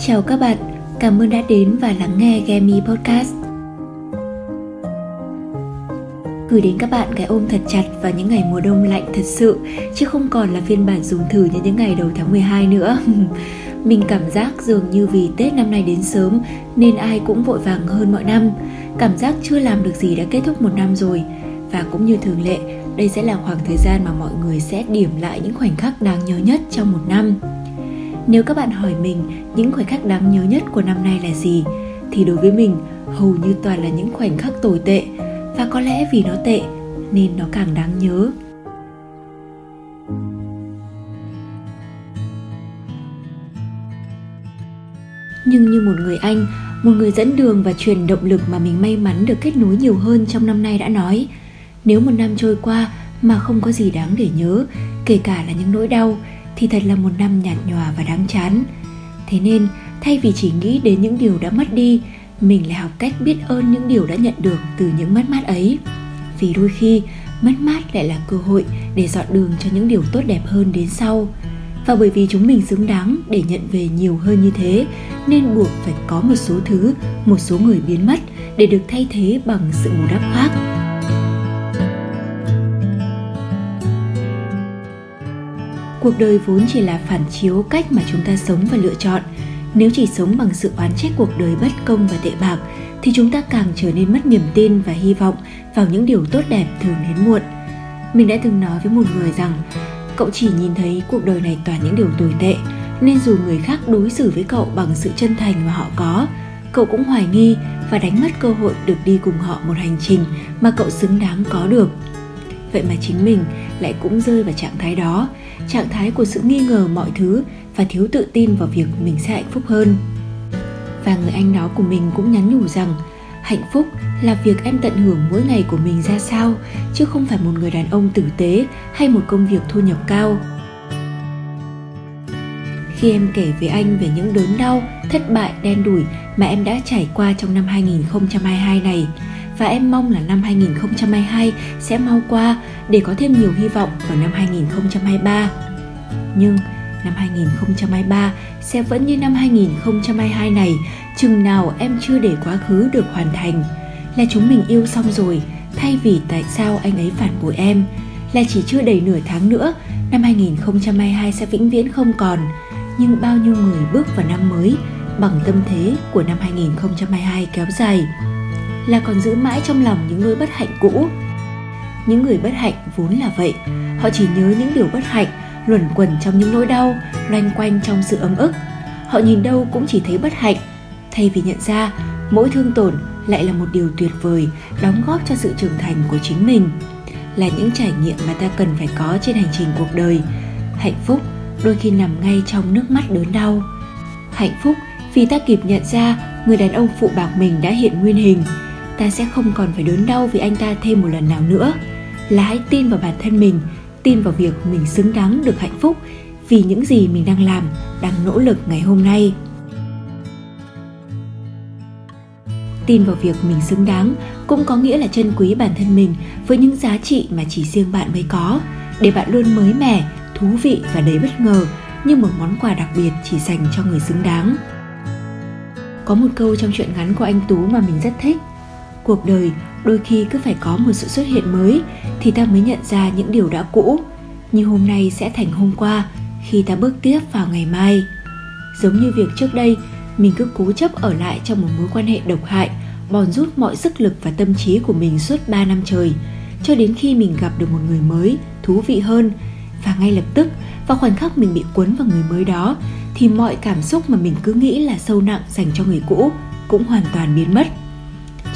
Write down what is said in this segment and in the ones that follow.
Chào các bạn, cảm ơn đã đến và lắng nghe Gemi Podcast. Gửi đến các bạn cái ôm thật chặt vào những ngày mùa đông lạnh thật sự, chứ không còn là phiên bản dùng thử như những ngày đầu tháng 12 nữa. Mình cảm giác dường như vì Tết năm nay đến sớm nên ai cũng vội vàng hơn mọi năm. Cảm giác chưa làm được gì đã kết thúc một năm rồi. Và cũng như thường lệ, đây sẽ là khoảng thời gian mà mọi người sẽ điểm lại những khoảnh khắc đáng nhớ nhất trong một năm. Nếu các bạn hỏi mình những khoảnh khắc đáng nhớ nhất của năm nay là gì, thì đối với mình hầu như toàn là những khoảnh khắc tồi tệ và có lẽ vì nó tệ nên nó càng đáng nhớ. Nhưng như một người anh, một người dẫn đường và truyền động lực mà mình may mắn được kết nối nhiều hơn trong năm nay đã nói, nếu một năm trôi qua mà không có gì đáng để nhớ, kể cả là những nỗi đau, thì thật là một năm nhạt nhòa và đáng chán. Thế nên, thay vì chỉ nghĩ đến những điều đã mất đi, mình lại học cách biết ơn những điều đã nhận được từ những mất mát ấy. Vì đôi khi, mất mát lại là cơ hội để dọn đường cho những điều tốt đẹp hơn đến sau. Và bởi vì chúng mình xứng đáng để nhận về nhiều hơn như thế, nên buộc phải có một số thứ, một số người biến mất để được thay thế bằng sự bù đắp khác. Cuộc đời vốn chỉ là phản chiếu cách mà chúng ta sống và lựa chọn. Nếu chỉ sống bằng sự oán trách cuộc đời bất công và tệ bạc, thì chúng ta càng trở nên mất niềm tin và hy vọng vào những điều tốt đẹp thường đến muộn. Mình đã từng nói với một người rằng, cậu chỉ nhìn thấy cuộc đời này toàn những điều tồi tệ, nên dù người khác đối xử với cậu bằng sự chân thành mà họ có, cậu cũng hoài nghi và đánh mất cơ hội được đi cùng họ một hành trình mà cậu xứng đáng có được vậy mà chính mình lại cũng rơi vào trạng thái đó. Trạng thái của sự nghi ngờ mọi thứ và thiếu tự tin vào việc mình sẽ hạnh phúc hơn. Và người anh đó của mình cũng nhắn nhủ rằng hạnh phúc là việc em tận hưởng mỗi ngày của mình ra sao chứ không phải một người đàn ông tử tế hay một công việc thu nhập cao. Khi em kể với anh về những đớn đau, thất bại, đen đủi mà em đã trải qua trong năm 2022 này, và em mong là năm 2022 sẽ mau qua để có thêm nhiều hy vọng vào năm 2023. Nhưng năm 2023 sẽ vẫn như năm 2022 này, chừng nào em chưa để quá khứ được hoàn thành. Là chúng mình yêu xong rồi, thay vì tại sao anh ấy phản bội em, là chỉ chưa đầy nửa tháng nữa, năm 2022 sẽ vĩnh viễn không còn. Nhưng bao nhiêu người bước vào năm mới bằng tâm thế của năm 2022 kéo dài là còn giữ mãi trong lòng những nỗi bất hạnh cũ. Những người bất hạnh vốn là vậy, họ chỉ nhớ những điều bất hạnh, luẩn quẩn trong những nỗi đau, loanh quanh trong sự ấm ức. Họ nhìn đâu cũng chỉ thấy bất hạnh. Thay vì nhận ra, mỗi thương tổn lại là một điều tuyệt vời, đóng góp cho sự trưởng thành của chính mình, là những trải nghiệm mà ta cần phải có trên hành trình cuộc đời. Hạnh phúc đôi khi nằm ngay trong nước mắt đớn đau. Hạnh phúc vì ta kịp nhận ra người đàn ông phụ bạc mình đã hiện nguyên hình ta sẽ không còn phải đớn đau vì anh ta thêm một lần nào nữa. Là hãy tin vào bản thân mình, tin vào việc mình xứng đáng được hạnh phúc vì những gì mình đang làm, đang nỗ lực ngày hôm nay. Tin vào việc mình xứng đáng cũng có nghĩa là trân quý bản thân mình với những giá trị mà chỉ riêng bạn mới có. Để bạn luôn mới mẻ, thú vị và đầy bất ngờ như một món quà đặc biệt chỉ dành cho người xứng đáng. Có một câu trong truyện ngắn của anh tú mà mình rất thích cuộc đời, đôi khi cứ phải có một sự xuất hiện mới thì ta mới nhận ra những điều đã cũ. Như hôm nay sẽ thành hôm qua khi ta bước tiếp vào ngày mai. Giống như việc trước đây, mình cứ cố chấp ở lại trong một mối quan hệ độc hại, bòn rút mọi sức lực và tâm trí của mình suốt 3 năm trời, cho đến khi mình gặp được một người mới, thú vị hơn. Và ngay lập tức, vào khoảnh khắc mình bị cuốn vào người mới đó, thì mọi cảm xúc mà mình cứ nghĩ là sâu nặng dành cho người cũ cũng hoàn toàn biến mất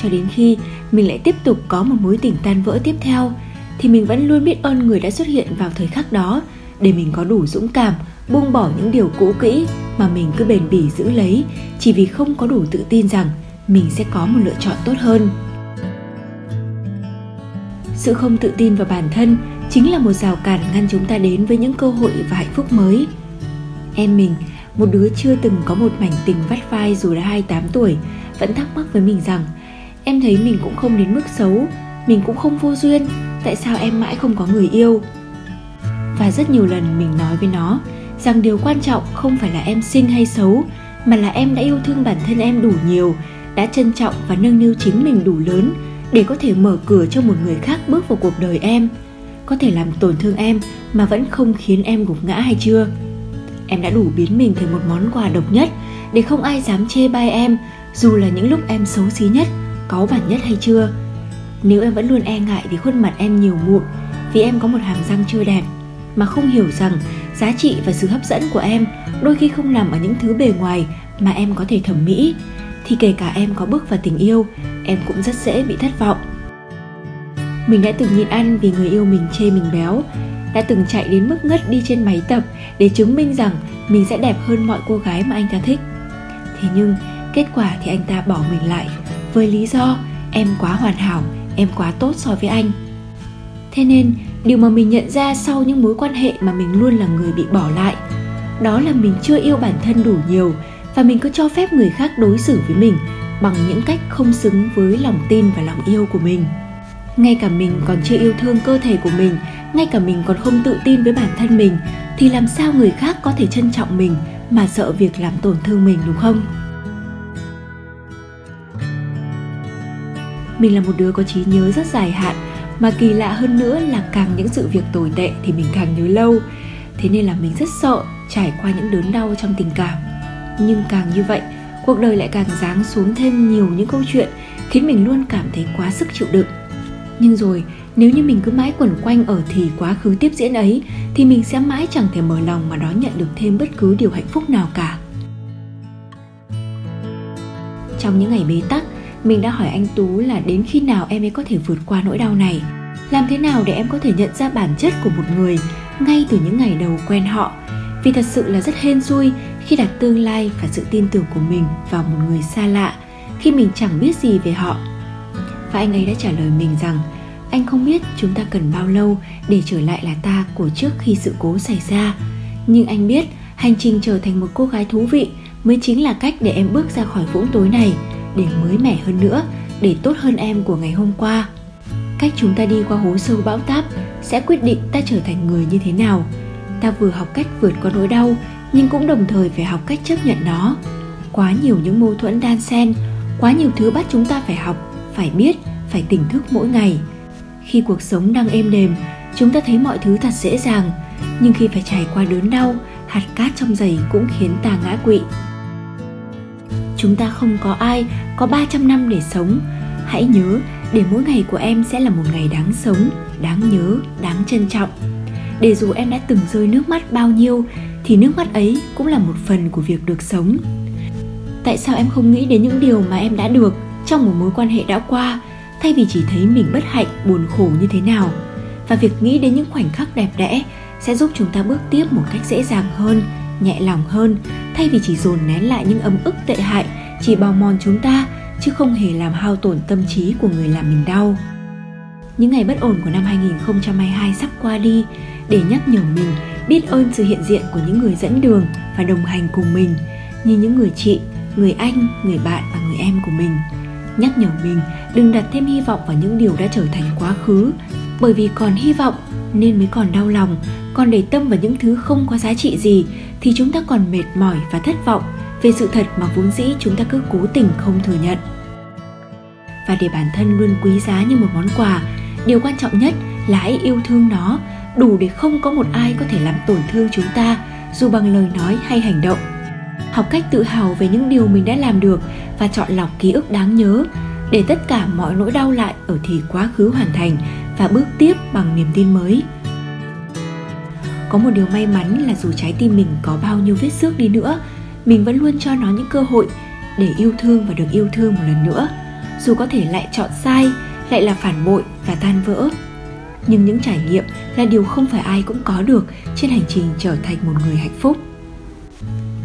cho đến khi mình lại tiếp tục có một mối tình tan vỡ tiếp theo, thì mình vẫn luôn biết ơn người đã xuất hiện vào thời khắc đó, để mình có đủ dũng cảm buông bỏ những điều cũ kỹ mà mình cứ bền bỉ giữ lấy, chỉ vì không có đủ tự tin rằng mình sẽ có một lựa chọn tốt hơn. Sự không tự tin vào bản thân chính là một rào cản ngăn chúng ta đến với những cơ hội và hạnh phúc mới. Em mình, một đứa chưa từng có một mảnh tình vắt vai dù đã 28 tuổi, vẫn thắc mắc với mình rằng em thấy mình cũng không đến mức xấu, mình cũng không vô duyên. Tại sao em mãi không có người yêu? Và rất nhiều lần mình nói với nó rằng điều quan trọng không phải là em xinh hay xấu, mà là em đã yêu thương bản thân em đủ nhiều, đã trân trọng và nâng niu chính mình đủ lớn để có thể mở cửa cho một người khác bước vào cuộc đời em. Có thể làm tổn thương em mà vẫn không khiến em gục ngã hay chưa? Em đã đủ biến mình thành một món quà độc nhất để không ai dám chê bai em, dù là những lúc em xấu xí nhất cáu bản nhất hay chưa? Nếu em vẫn luôn e ngại vì khuôn mặt em nhiều mụn, vì em có một hàm răng chưa đẹp, mà không hiểu rằng giá trị và sự hấp dẫn của em đôi khi không nằm ở những thứ bề ngoài mà em có thể thẩm mỹ, thì kể cả em có bước vào tình yêu, em cũng rất dễ bị thất vọng. Mình đã từng nhịn ăn vì người yêu mình chê mình béo, đã từng chạy đến mức ngất đi trên máy tập để chứng minh rằng mình sẽ đẹp hơn mọi cô gái mà anh ta thích. Thế nhưng, kết quả thì anh ta bỏ mình lại với lý do, em quá hoàn hảo, em quá tốt so với anh. Thế nên, điều mà mình nhận ra sau những mối quan hệ mà mình luôn là người bị bỏ lại, đó là mình chưa yêu bản thân đủ nhiều và mình cứ cho phép người khác đối xử với mình bằng những cách không xứng với lòng tin và lòng yêu của mình. Ngay cả mình còn chưa yêu thương cơ thể của mình, ngay cả mình còn không tự tin với bản thân mình, thì làm sao người khác có thể trân trọng mình mà sợ việc làm tổn thương mình, đúng không? Mình là một đứa có trí nhớ rất dài hạn, mà kỳ lạ hơn nữa là càng những sự việc tồi tệ thì mình càng nhớ lâu. Thế nên là mình rất sợ trải qua những đớn đau trong tình cảm. Nhưng càng như vậy, cuộc đời lại càng giáng xuống thêm nhiều những câu chuyện, khiến mình luôn cảm thấy quá sức chịu đựng. Nhưng rồi, nếu như mình cứ mãi quẩn quanh ở thì quá khứ tiếp diễn ấy, thì mình sẽ mãi chẳng thể mở lòng mà đón nhận được thêm bất cứ điều hạnh phúc nào cả. Trong những ngày bế tắc mình đã hỏi anh tú là đến khi nào em ấy có thể vượt qua nỗi đau này? Làm thế nào để em có thể nhận ra bản chất của một người ngay từ những ngày đầu quen họ? Vì thật sự là rất hên xui khi đặt tương lai và sự tin tưởng của mình vào một người xa lạ khi mình chẳng biết gì về họ. Và anh ấy đã trả lời mình rằng, anh không biết chúng ta cần bao lâu để trở lại là ta của trước khi sự cố xảy ra. Nhưng anh biết hành trình trở thành một cô gái thú vị mới chính là cách để em bước ra khỏi vũng tối này để mới mẻ hơn nữa, để tốt hơn em của ngày hôm qua. Cách chúng ta đi qua hố sâu bão táp sẽ quyết định ta trở thành người như thế nào. Ta vừa học cách vượt qua nỗi đau, nhưng cũng đồng thời phải học cách chấp nhận nó. Quá nhiều những mâu thuẫn đan xen, quá nhiều thứ bắt chúng ta phải học, phải biết, phải tỉnh thức mỗi ngày. Khi cuộc sống đang êm đềm, chúng ta thấy mọi thứ thật dễ dàng, nhưng khi phải trải qua đớn đau, hạt cát trong giày cũng khiến ta ngã quỵ chúng ta không có ai, có 300 năm để sống. Hãy nhớ, để mỗi ngày của em sẽ là một ngày đáng sống, đáng nhớ, đáng trân trọng. Để dù em đã từng rơi nước mắt bao nhiêu, thì nước mắt ấy cũng là một phần của việc được sống. Tại sao em không nghĩ đến những điều mà em đã được trong một mối quan hệ đã qua, thay vì chỉ thấy mình bất hạnh, buồn khổ như thế nào? Và việc nghĩ đến những khoảnh khắc đẹp đẽ sẽ giúp chúng ta bước tiếp một cách dễ dàng hơn nhẹ lòng hơn thay vì chỉ dồn nén lại những ấm ức tệ hại chỉ bào mòn chúng ta chứ không hề làm hao tổn tâm trí của người làm mình đau. Những ngày bất ổn của năm 2022 sắp qua đi để nhắc nhở mình biết ơn sự hiện diện của những người dẫn đường và đồng hành cùng mình như những người chị, người anh, người bạn và người em của mình. Nhắc nhở mình đừng đặt thêm hy vọng vào những điều đã trở thành quá khứ bởi vì còn hy vọng nên mới còn đau lòng còn để tâm vào những thứ không có giá trị gì thì chúng ta còn mệt mỏi và thất vọng về sự thật mà vốn dĩ chúng ta cứ cố tình không thừa nhận. Và để bản thân luôn quý giá như một món quà, điều quan trọng nhất là hãy yêu thương nó, đủ để không có một ai có thể làm tổn thương chúng ta, dù bằng lời nói hay hành động. Học cách tự hào về những điều mình đã làm được và chọn lọc ký ức đáng nhớ để tất cả mọi nỗi đau lại ở thì quá khứ hoàn thành và bước tiếp bằng niềm tin mới có một điều may mắn là dù trái tim mình có bao nhiêu vết xước đi nữa, mình vẫn luôn cho nó những cơ hội để yêu thương và được yêu thương một lần nữa. Dù có thể lại chọn sai, lại là phản bội và tan vỡ. Nhưng những trải nghiệm là điều không phải ai cũng có được trên hành trình trở thành một người hạnh phúc.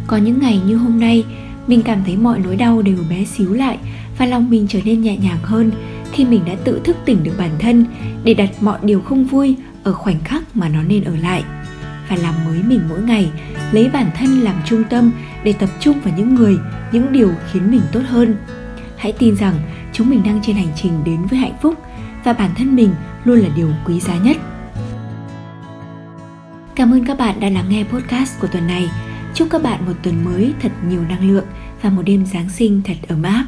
Có những ngày như hôm nay, mình cảm thấy mọi nỗi đau đều bé xíu lại và lòng mình trở nên nhẹ nhàng hơn khi mình đã tự thức tỉnh được bản thân để đặt mọi điều không vui ở khoảnh khắc mà nó nên ở lại và làm mới mình mỗi ngày, lấy bản thân làm trung tâm để tập trung vào những người, những điều khiến mình tốt hơn. Hãy tin rằng chúng mình đang trên hành trình đến với hạnh phúc và bản thân mình luôn là điều quý giá nhất. Cảm ơn các bạn đã lắng nghe podcast của tuần này. Chúc các bạn một tuần mới thật nhiều năng lượng và một đêm Giáng sinh thật ấm áp.